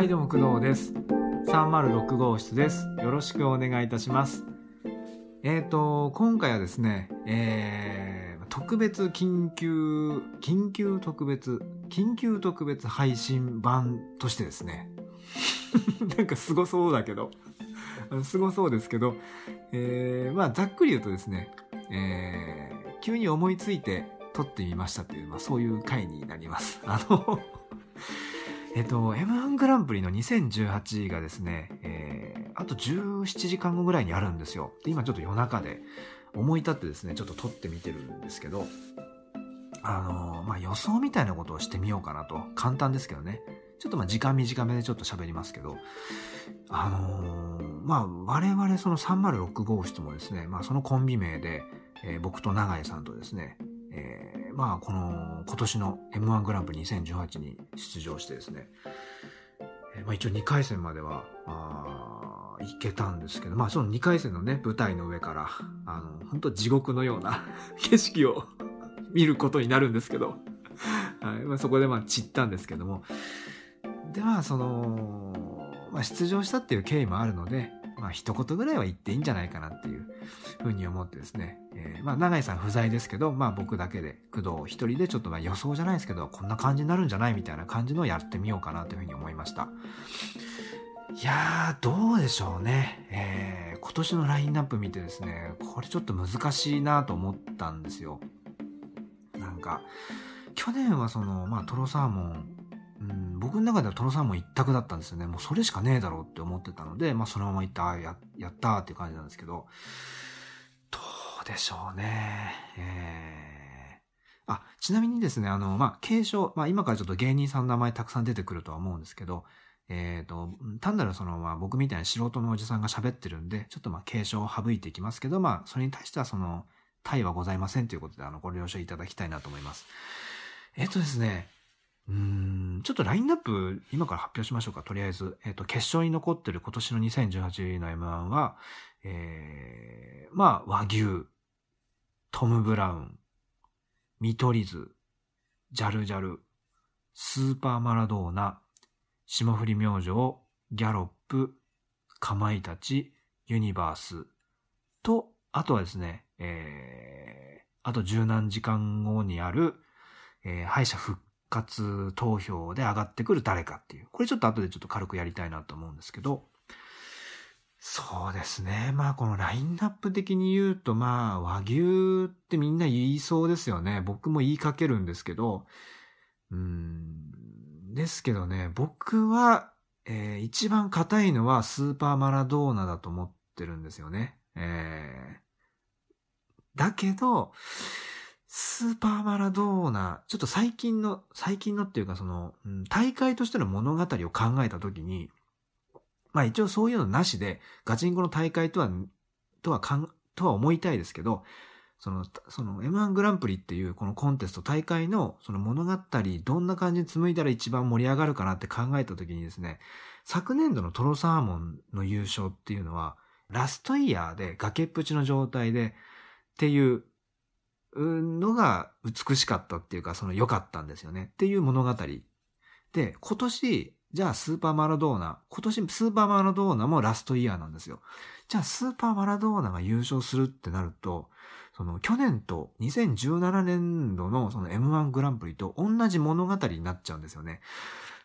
はいどうも工藤です。306号室です。よろしくお願いいたします。えっ、ー、と今回はですねえー、特別緊急緊急特別緊急特別配信版としてですね なんかすごそうだけどすごそうですけど、えー、まあざっくり言うとですね、えー、急に思いついて撮ってみましたっていう、まあそういう回になります。あのえっと、M1 グランプリの2018がですね、えー、あと17時間後ぐらいにあるんですよ。で、今ちょっと夜中で思い立ってですね、ちょっと撮ってみてるんですけど、あのー、まあ、予想みたいなことをしてみようかなと。簡単ですけどね。ちょっとま時間短めでちょっと喋りますけど、あのー、まあ我々その306号室もですね、まあそのコンビ名で、えー、僕と永井さんとですね、えー、まあこの今年の M1 グランプリ2018に出場してですね、えー、まあ一応2回戦までは、あいけたんですけど、まあその2回戦のね、舞台の上から、あの、本当地獄のような 景色を 見ることになるんですけど、はいまあ、そこでまあ散ったんですけども、でまあその、まあ、出場したっていう経緯もあるので、まあ一言ぐらいは言っていいんじゃないかなっていうふうに思ってですね、えー、まあ永井さん不在ですけど、まあ僕だけで工藤一人でちょっとまあ予想じゃないですけど、こんな感じになるんじゃないみたいな感じのやってみようかなというふうに思いました。いやー、どうでしょうね。えー、今年のラインナップ見てですね、これちょっと難しいなと思ったんですよ。なんか、去年はその、まあトロサーモンうん、僕の中ではトロサーモン一択だったんですよね。もうそれしかねえだろうって思ってたので、まあそのまま行った、や、やったっていう感じなんですけど、どうでしょうね。えー、あ、ちなみにですね、あの、まあ、継承、まあ今からちょっと芸人さんの名前たくさん出てくるとは思うんですけど、えっ、ー、と、単なるその、まあ僕みたいな素人のおじさんが喋ってるんで、ちょっとまあ継承を省いていきますけど、まあそれに対してはその、対はございませんということで、あの、ご了承いただきたいなと思います。えっ、ー、とですね、ちょっとラインナップ、今から発表しましょうか、とりあえず。えっ、ー、と、決勝に残ってる今年の2018の M1 は、えー、まあ、和牛、トム・ブラウン、見取り図、ジャルジャル、スーパーマラドーナ、霜降り明星、ギャロップ、かまいたち、ユニバースと、あとはですね、えー、あと十何時間後にある、えー、敗者復活投票で上がってくる誰かっていう。これちょっと後でちょっと軽くやりたいなと思うんですけど、そうですね。まあこのラインナップ的に言うと、まあ和牛ってみんな言いそうですよね。僕も言いかけるんですけど、うん、ですけどね、僕は、えー、一番硬いのはスーパーマラドーナだと思ってるんですよね。えー、だけど、スーパーマラドーナ、ちょっと最近の、最近のっていうかその、大会としての物語を考えたときに、まあ一応そういうのなしで、ガチンコの大会とは、とはかん、とは思いたいですけど、その、その M1 グランプリっていうこのコンテスト大会のその物語どんな感じに紡いだら一番盛り上がるかなって考えたときにですね、昨年度のトロサーモンの優勝っていうのは、ラストイヤーで崖っぷちの状態でっていうのが美しかったっていうか、その良かったんですよね。っていう物語。で、今年、じゃあスーパーマラドーナ、今年スーパーマラドーナもラストイヤーなんですよ。じゃあスーパーマラドーナが優勝するってなると、その去年と2017年度のその M1 グランプリと同じ物語になっちゃうんですよね。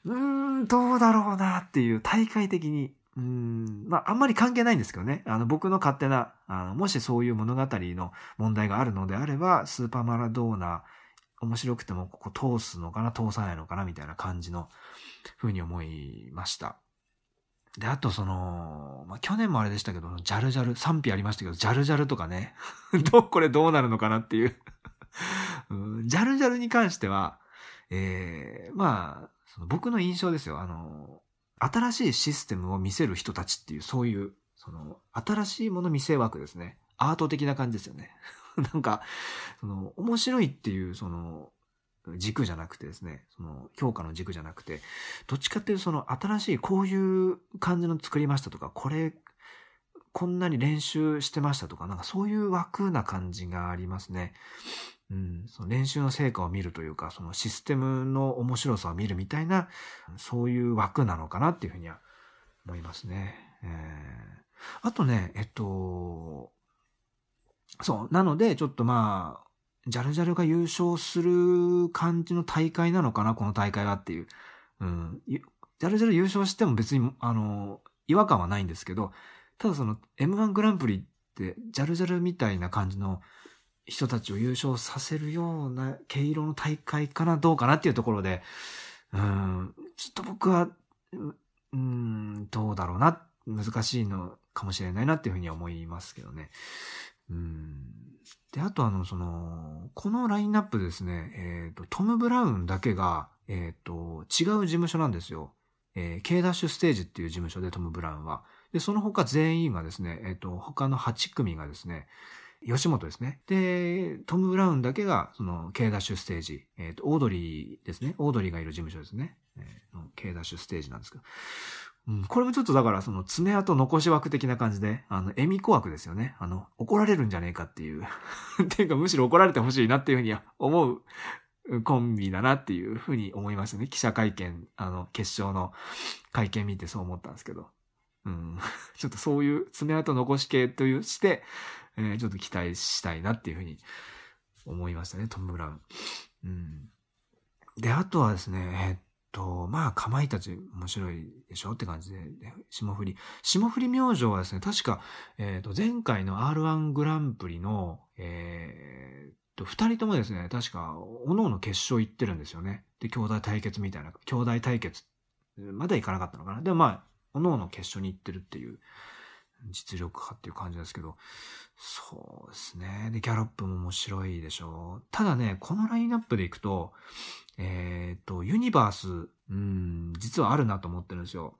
うーん、どうだろうなっていう大会的に。うん、まあ、あんまり関係ないんですけどね。あの、僕の勝手な、あの、もしそういう物語の問題があるのであれば、スーパーマラドーナ、面白くてもここ通すのかな、通さないのかな、みたいな感じの風に思いました。で、あとその、まあ、去年もあれでしたけど、ジャルジャル、賛否ありましたけど、ジャルジャルとかね、ど、これどうなるのかなっていううんジャルジャルに関しては、ええー、まあ、その僕の印象ですよ。あの、新しいシステムを見せる人たちっていう、そういう、その、新しいもの見せ枠ですね。アート的な感じですよね。なんか、その、面白いっていう、その、軸じゃなくてですね、その、評価の軸じゃなくて、どっちかっていう、その、新しい、こういう感じの作りましたとか、これ、こんなに練習してましたとか、なんかそういう枠な感じがありますね。うん、その練習の成果を見るというか、そのシステムの面白さを見るみたいな、そういう枠なのかなっていうふうには思いますね。えー、あとね、えっと、そう、なので、ちょっとまあ、ジャルジャルが優勝する感じの大会なのかな、この大会はっていう。うん。ジャルジャル優勝しても別に、あの、違和感はないんですけど、ただその M1 グランプリって、ジャルジャルみたいな感じの人たちを優勝させるような毛色の大会かな、どうかなっていうところで、うん、ちょっと僕は、うん、どうだろうな、難しいのかもしれないなっていうふうには思いますけどね。うん。で、あとあの、その、このラインナップですね、えっ、ー、と、トム・ブラウンだけが、えっ、ー、と、違う事務所なんですよ。えー、K ダッシュステージっていう事務所でトム・ブラウンは。で、その他全員がですね、えっ、ー、と、他の8組がですね、吉本ですね。で、トム・ブラウンだけが、その、K ダッシュステージ、えっ、ー、と、オードリーですね。オードリーがいる事務所ですね。えー、K ダッシュステージなんですけど。うん、これもちょっとだからその爪痕残し枠的な感じで、あの、エミコ枠ですよね。あの、怒られるんじゃねえかっていう。っていうかむしろ怒られてほしいなっていうふうには思うコンビだなっていうふうに思いましたね。記者会見、あの、決勝の会見見てそう思ったんですけど。うん。ちょっとそういう爪痕残し系というして、えー、ちょっと期待したいなっていうふうに思いましたね、トム・ブラウン。うん。で、あとはですね、えっと、まあ、かまいたち面白いでしょって感じで、霜降り。霜降り明星はですね、確か、えっ、と、前回の R1 グランプリの、えっ、と、二人ともですね、確か、おのおの決勝行ってるんですよね。で、兄弟対決みたいな、兄弟対決まだ行かなかったのかな。でもまあ、おのおの決勝に行ってるっていう、実力派っていう感じですけど、そうですね。で、ギャロップも面白いでしょう。ただね、このラインナップで行くと、えっ、と、ユニバース、うん、実はあるなと思ってるんですよ。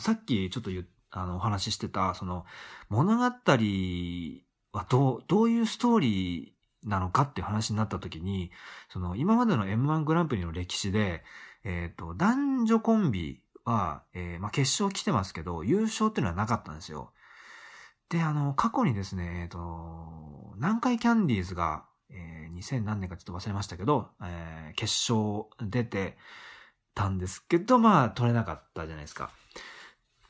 さっきちょっと言あの、お話ししてた、その、物語はどう、どういうストーリーなのかっていう話になった時に、その、今までの M1 グランプリの歴史で、えっ、と、男女コンビは、えー、まあ、決勝来てますけど、優勝っていうのはなかったんですよ。で、あの、過去にですね、えっ、ー、と、南海キャンディーズが、えー、2000何年かちょっと忘れましたけど、えー、決勝出てたんですけど、まあ、取れなかったじゃないですか。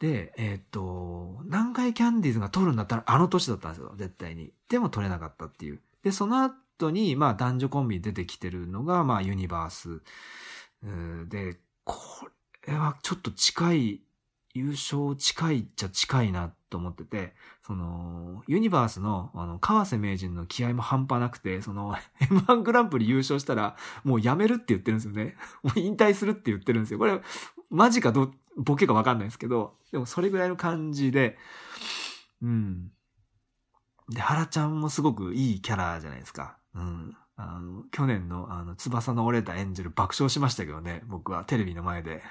で、えー、っと、南海キャンディーズが取るんだったらあの年だったんですよ、絶対に。でも取れなかったっていう。で、その後に、まあ、男女コンビ出てきてるのが、まあ、ユニバース。で、これはちょっと近い優勝近いっちゃ近いなと思ってて、その、ユニバースの、あの、河瀬名人の気合も半端なくて、その、M1 グランプリ優勝したら、もうやめるって言ってるんですよね。もう引退するって言ってるんですよ。これ、マジかど、ボケかわかんないですけど、でもそれぐらいの感じで、うん。で、原ちゃんもすごくいいキャラじゃないですか。うん。あの、去年の、あの、翼の折れたエンジェル爆笑しましたけどね、僕はテレビの前で。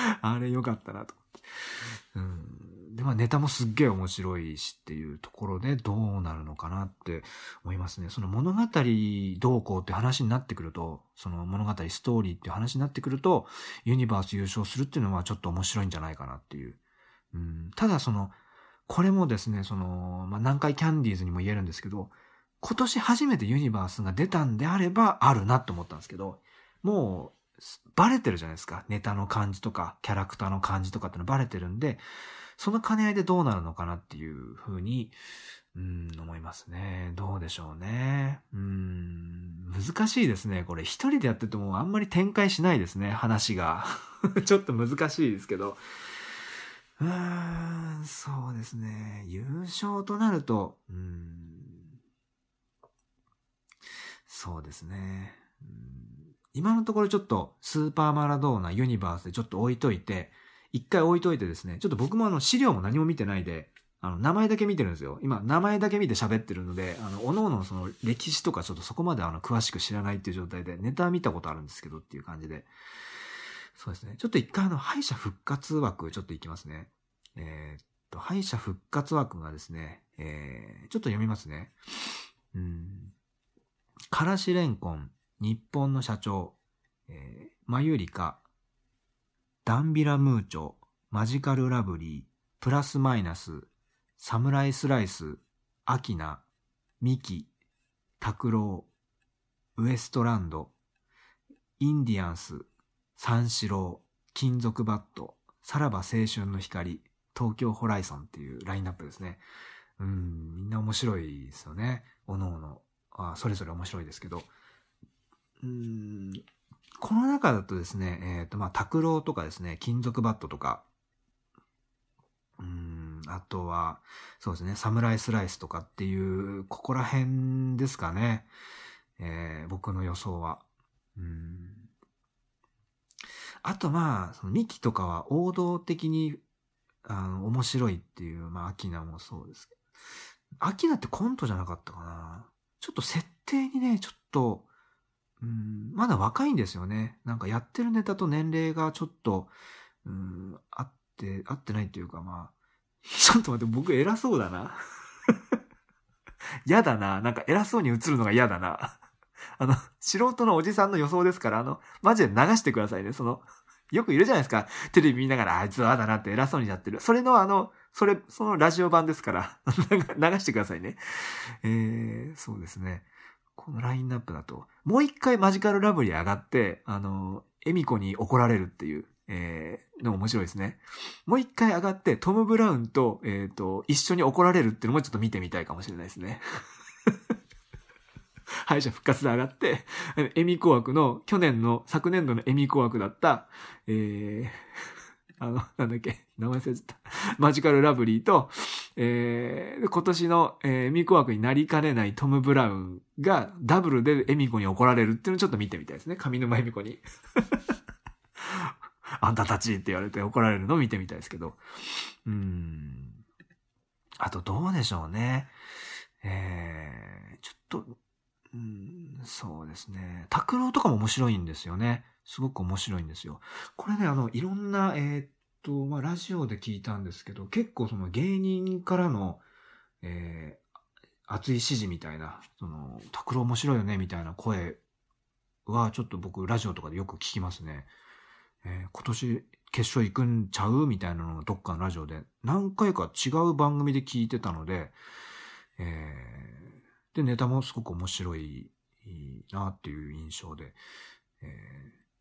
あれ良かったなと思って。うん。で、まあネタもすっげえ面白いしっていうところでどうなるのかなって思いますね。その物語どうこうって話になってくると、その物語ストーリーっていう話になってくると、ユニバース優勝するっていうのはちょっと面白いんじゃないかなっていう。うん、ただその、これもですね、その、まあ、南海キャンディーズにも言えるんですけど、今年初めてユニバースが出たんであればあるなと思ったんですけど、もうバレてるじゃないですか。ネタの感じとか、キャラクターの感じとかってのバレてるんで、その兼ね合いでどうなるのかなっていうふうに、うん、思いますね。どうでしょうね。うん、難しいですね。これ一人でやっててもあんまり展開しないですね、話が。ちょっと難しいですけど。うーん、そうですね。優勝となると、うん、そうですね。うん今のところちょっとスーパーマラドーナユニバースでちょっと置いといて、一回置いといてですね、ちょっと僕もあの資料も何も見てないで、あの、名前だけ見てるんですよ。今、名前だけ見て喋ってるので、あの、おのおのその歴史とかちょっとそこまであの、詳しく知らないっていう状態で、ネタ見たことあるんですけどっていう感じで。そうですね。ちょっと一回あの、敗者復活枠ちょっといきますね。えー、っと、敗者復活枠がですね、えー、ちょっと読みますね。うん。からしれんこん、日本の社長、えー、マユリカ、ダンビラムーチョ、マジカルラブリー、プラスマイナス、サムライスライス、アキナ、ミキ、拓郎、ウウエストランド、インディアンス、三四郎、金属バット、さらば青春の光、東京ホライソンっていうラインナップですね。うん、みんな面白いですよね。おのおの。あそれぞれ面白いですけど。うん、この中だとですね、えっ、ー、と、まあ、拓郎とかですね、金属バットとか、うん、あとは、そうですね、サムライスライスとかっていう、ここら辺ですかね。えー、僕の予想は。うんあとまあ、そのミキとかは王道的に、あの、面白いっていう、まあ、アキナもそうですけど。アキナってコントじゃなかったかな。ちょっと設定にね、ちょっと、うん、まだ若いんですよね。なんかやってるネタと年齢がちょっと、うん、合って、合ってないっていうかまあ、ちょっと待って、僕偉そうだな。嫌だな。なんか偉そうに映るのが嫌だな。あの、素人のおじさんの予想ですから、あの、マジで流してくださいね。その、よくいるじゃないですか。テレビ見ながら、あいつはあだなって偉そうになってる。それのあの、それ、そのラジオ版ですから、流してくださいね。えー、そうですね。このラインナップだと、もう一回マジカルラブリー上がって、あの、エミコに怒られるっていう、えー、の面白いですね。もう一回上がって、トム・ブラウンと、えっ、ー、と、一緒に怒られるっていうのもちょっと見てみたいかもしれないですね。敗者復活で上がって、エミコ枠の、去年の、昨年度のエミコ枠だった、えー、あの、なんだっけ、名前忘れちゃった。マジカルラブリーと、えー、今年の、えー、エミコ枠になりかねないトム・ブラウンがダブルでエミコに怒られるっていうのをちょっと見てみたいですね。上沼エミコに。あんたたちって言われて怒られるのを見てみたいですけど。うん。あとどうでしょうね。えー、ちょっと、うん、そうですね。拓郎とかも面白いんですよね。すごく面白いんですよ。これね、あの、いろんな、えー、っと、まあ、ラジオで聞いたんですけど、結構その芸人からの、えー、熱い支持みたいな、その、拓郎面白いよね、みたいな声は、ちょっと僕、ラジオとかでよく聞きますね。えー、今年、決勝行くんちゃう？みたいなのをどっかのラジオで、何回か違う番組で聞いてたので、えーで、ネタもすごく面白いなっていう印象で。えー、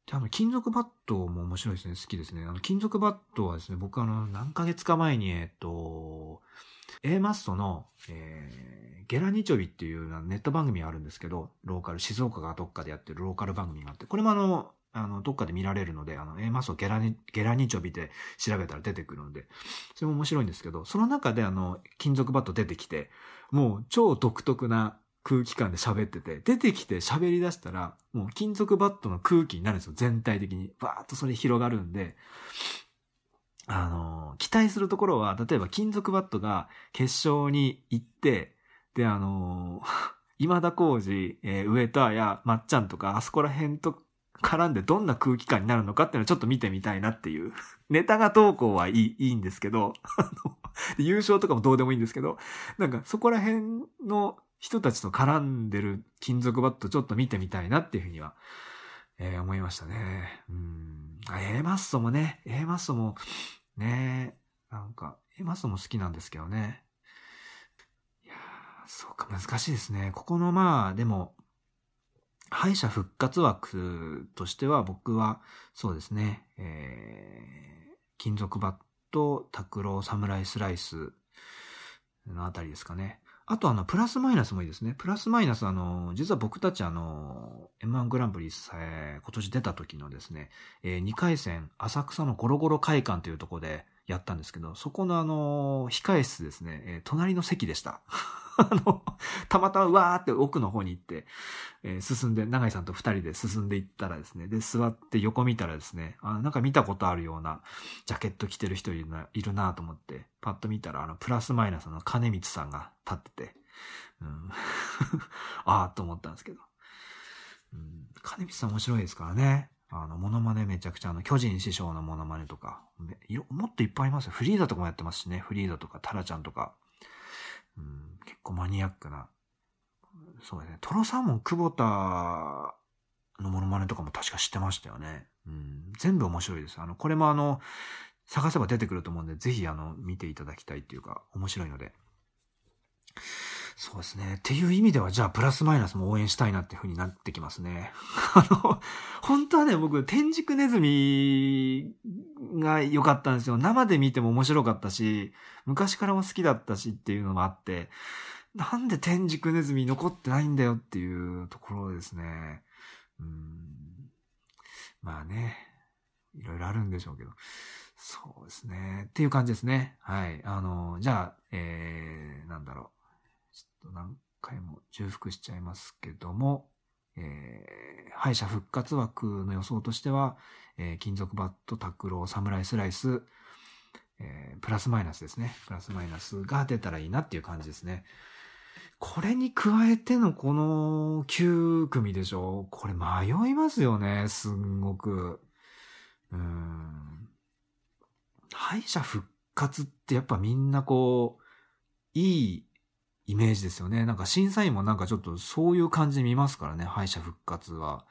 で、あの、金属バットも面白いですね。好きですね。あの、金属バットはですね、僕あの、何ヶ月か前に、えっと、A マッソの、えー、ゲラニチョビっていうネット番組があるんですけど、ローカル、静岡がどっかでやってるローカル番組があって、これもあの、あの、どっかで見られるので、あの、A マッソゲラニ、ゲラニチョビで調べたら出てくるので、それも面白いんですけど、その中であの、金属バット出てきて、もう超独特な空気感で喋ってて、出てきて喋り出したら、もう金属バットの空気になるんですよ、全体的に。バーッとそれ広がるんで、あの、期待するところは、例えば金属バットが決勝に行って、で、あの、今田耕司、えー、上田やまっちゃんとか、あそこら辺と絡んでどんな空気感になるのかっていうのをちょっと見てみたいなっていう。ネタが投稿はいいいいんですけど、優勝とかもどうでもいいんですけど、なんかそこら辺の人たちと絡んでる金属バットちょっと見てみたいなっていうふうには、えー、思いましたね。うん。あ、A マッソもね、A マッソも、ね、なんか、A マッソも好きなんですけどね。いやそうか、難しいですね。ここのまあ、でも、敗者復活枠としては僕は、そうですね、えー、金属バット、拓郎、サムライスライスのあたりですかね。あとあの、プラスマイナスもいいですね。プラスマイナスあの、実は僕たちあの、M1 グランプリさえ今年出た時のですね、えー、2回戦、浅草のゴロゴロ会館というとこでやったんですけど、そこのあの、控え室ですね、えー、隣の席でした。あの、たまたまわーって奥の方に行って、えー、進んで、長井さんと二人で進んでいったらですね、で、座って横見たらですね、あなんか見たことあるようなジャケット着てる人いるないるなと思って、パッと見たら、あの、プラスマイナスの金光さんが立ってて、うん、ああと思ったんですけど。うん、金光さん面白いですからね。あの、モノマネめちゃくちゃ、あの、巨人師匠のモノマネとか、もっといっぱいありますよ。フリーダとかもやってますしね。フリーダとか、タラちゃんとか。うん、結構マニアックな。そうですね。トロサーモン久保田のモノマネとかも確か知ってましたよね。うん、全部面白いです。あの、これもあの、探せば出てくると思うんで、ぜひあの、見ていただきたいっていうか、面白いので。そうですね。っていう意味では、じゃあ、プラスマイナスも応援したいなっていう風になってきますね。あの、本当はね、僕、天竺ネズミが良かったんですよ。生で見ても面白かったし、昔からも好きだったしっていうのもあって、なんで天竺ネズミ残ってないんだよっていうところですね。うん。まあね、いろいろあるんでしょうけど。そうですね。っていう感じですね。はい。あの、じゃあ、えー、なんだろう。と何回も重複しちゃいますけども、えー、敗者復活枠の予想としては、えー、金属バット、タクロー、サムライスライス、えー、プラスマイナスですね。プラスマイナスが出たらいいなっていう感じですね。これに加えてのこの9組でしょこれ迷いますよね、すんごく。うん。敗者復活ってやっぱみんなこう、いいイメージですよね。なんか審査員もなんかちょっとそういう感じで見ますからね、敗者復活は。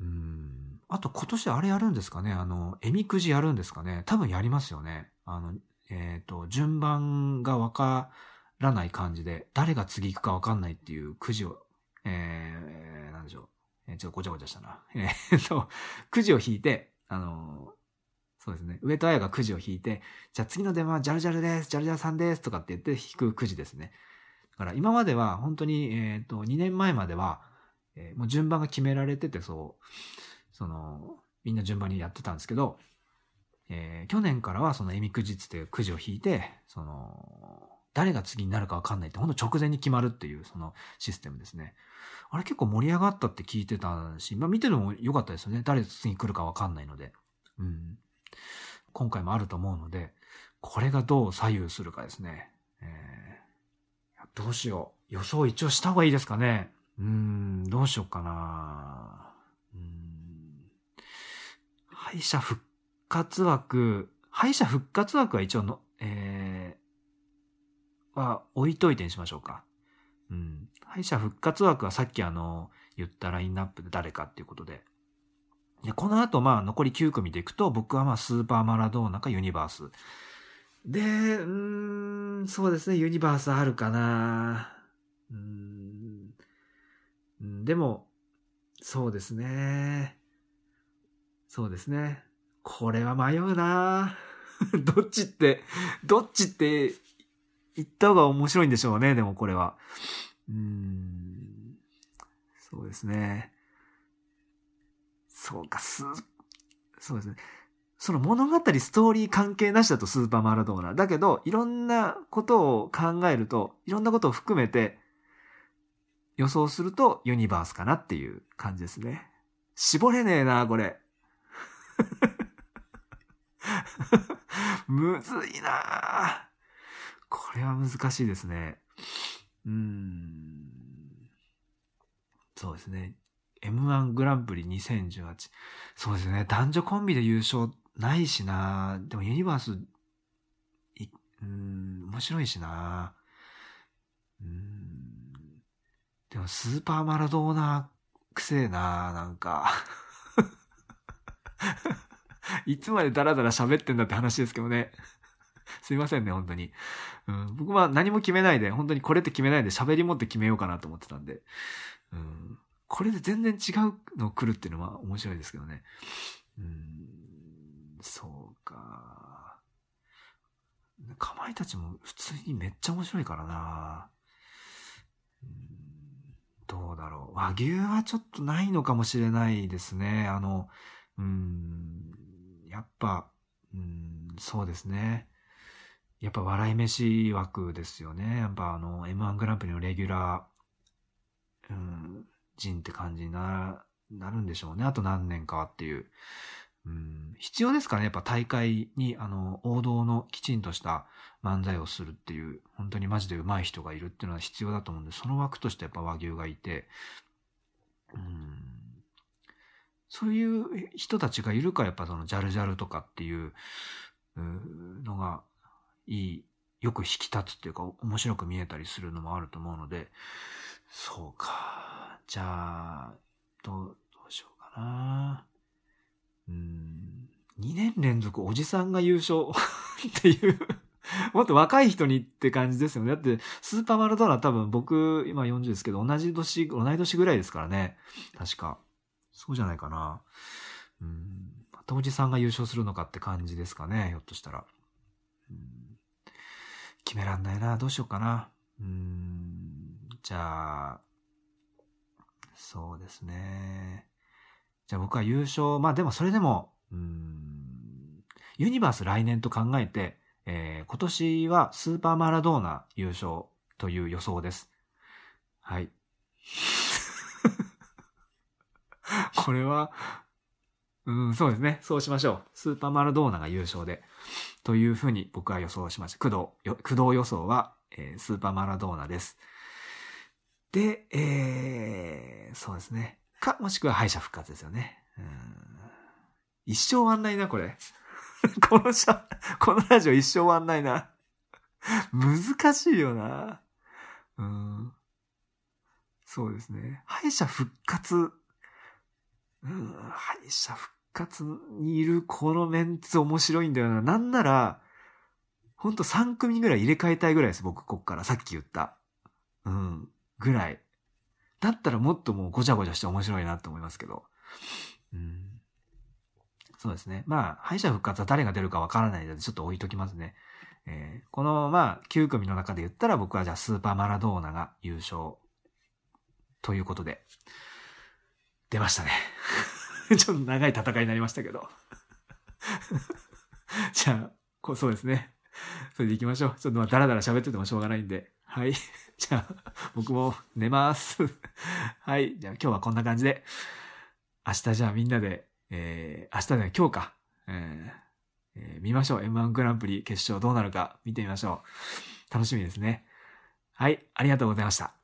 うん。あと今年あれやるんですかねあの、えみくじやるんですかね多分やりますよね。あの、えっ、ー、と、順番がわからない感じで、誰が次行くかわかんないっていうくじを、えー、なんでしょう。えー、ちょっとごちゃごちゃしたな。えー、っと、くじを引いて、あのそうですね。上戸彩がくじを引いて、じゃあ次の電話はジャルジャルです、ジャルジャルさんですとかって言って引くくじですね。だから今までは本当に、えっ、と、2年前までは、え、もう順番が決められてて、そう、その、みんな順番にやってたんですけど、えー、去年からはそのエミくじつってくじを引いて、その、誰が次になるかわかんないって、ほんと直前に決まるっていう、そのシステムですね。あれ結構盛り上がったって聞いてたし、まあ見てるのも良かったですよね。誰が次に来るかわかんないので。うん。今回もあると思うので、これがどう左右するかですね。えー、どうしよう。予想一応した方がいいですかね。うーん、どうしようかな。うん。敗者復活枠、敗者復活枠は一応の、えー、は置いといてにしましょうか。うん。敗者復活枠はさっきあの、言ったラインナップで誰かっていうことで。で、この後まあ残り9組でいくと、僕はまあスーパーマラドーナかユニバース。で、うん、そうですね、ユニバースあるかな。うん。でも、そうですね。そうですね。これは迷うな どっちって、どっちって言った方が面白いんでしょうね、でもこれは。うん。そうですね。そうか、す、そうですね。その物語、ストーリー関係なしだとスーパーマラドーナ。だけど、いろんなことを考えると、いろんなことを含めて予想するとユニバースかなっていう感じですね。絞れねえな、これ。むずいなこれは難しいですね。うん。そうですね。M1 グランプリ2018。そうですね。男女コンビで優勝ないしな。でもユニバース、い、うん、面白いしな。うん。でもスーパーマラドーナくせえな、なんか。いつまでダラダラ喋ってんだって話ですけどね。すいませんね、本当に。うん、僕は何も決めないで、本当にこれって決めないで喋り持って決めようかなと思ってたんで。うん、これで全然違うの来るっていうのは面白いですけどね。うん、そうか。かまいたちも普通にめっちゃ面白いからな。どうだろう。和牛はちょっとないのかもしれないですね。あの、うん、やっぱ、うん、そうですね。やっぱ笑い飯枠ですよね。やっぱあの、M1 グランプリのレギュラー、うん、人って感じにな、なるんでしょうね。あと何年かっていう。うん、必要ですかねやっぱ大会に、あの、王道のきちんとした漫才をするっていう、本当にマジで上手い人がいるっていうのは必要だと思うんで、その枠としてやっぱ和牛がいて、うん、そういう人たちがいるからやっぱそのジャルジャルとかっていうのがいい、よく引き立つっていうか面白く見えたりするのもあると思うので、そうか。じゃあ、どう、どうしようかな。うん。2年連続おじさんが優勝 っていうもっと若い人にって感じですよね。だって、スーパーマラドーナ多分僕、今40ですけど、同じ年、同い年ぐらいですからね。確か。そうじゃないかな。うん。またおじさんが優勝するのかって感じですかね。ひょっとしたら。うん、決めらんないな。どうしようかな。うん。じゃあ、そうですね。じゃあ僕は優勝、まあでもそれでも、うん、ユニバース来年と考えて、えー、今年はスーパーマラドーナ優勝という予想です。はい。これは、うん、そうですね。そうしましょう。スーパーマラドーナが優勝で。というふうに僕は予想しました。工藤、工藤予想は、えー、スーパーマラドーナです。で、えー、そうですね。か、もしくは敗者復活ですよね。うん一生終わんないな、これ。このしゃ、このラジオ一生終わんないな。難しいよな。うん。そうですね。敗者復活。うん、敗者復活にいるこのメンツ面白いんだよな。なんなら、ほんと3組ぐらい入れ替えたいぐらいです、僕、こっから。さっき言った。うん。ぐらい。だったらもっともうごちゃごちゃして面白いなって思いますけど。うん。そうですね。まあ、敗者復活は誰が出るかわからないので、ちょっと置いときますね。えー、この、まあ、9組の中で言ったら僕はじゃあスーパーマラドーナが優勝。ということで、出ましたね。ちょっと長い戦いになりましたけど。じゃあ、こうそうですね。それで行きましょう。ちょっとまあ、だらだら喋っててもしょうがないんで。はい。じゃあ、僕も寝ます。はい。じゃあ今日はこんな感じで。明日じゃあみんなで、えー、明日ね、今日か。えーえー、見ましょう。M1 グランプリ決勝どうなるか見てみましょう。楽しみですね。はい。ありがとうございました。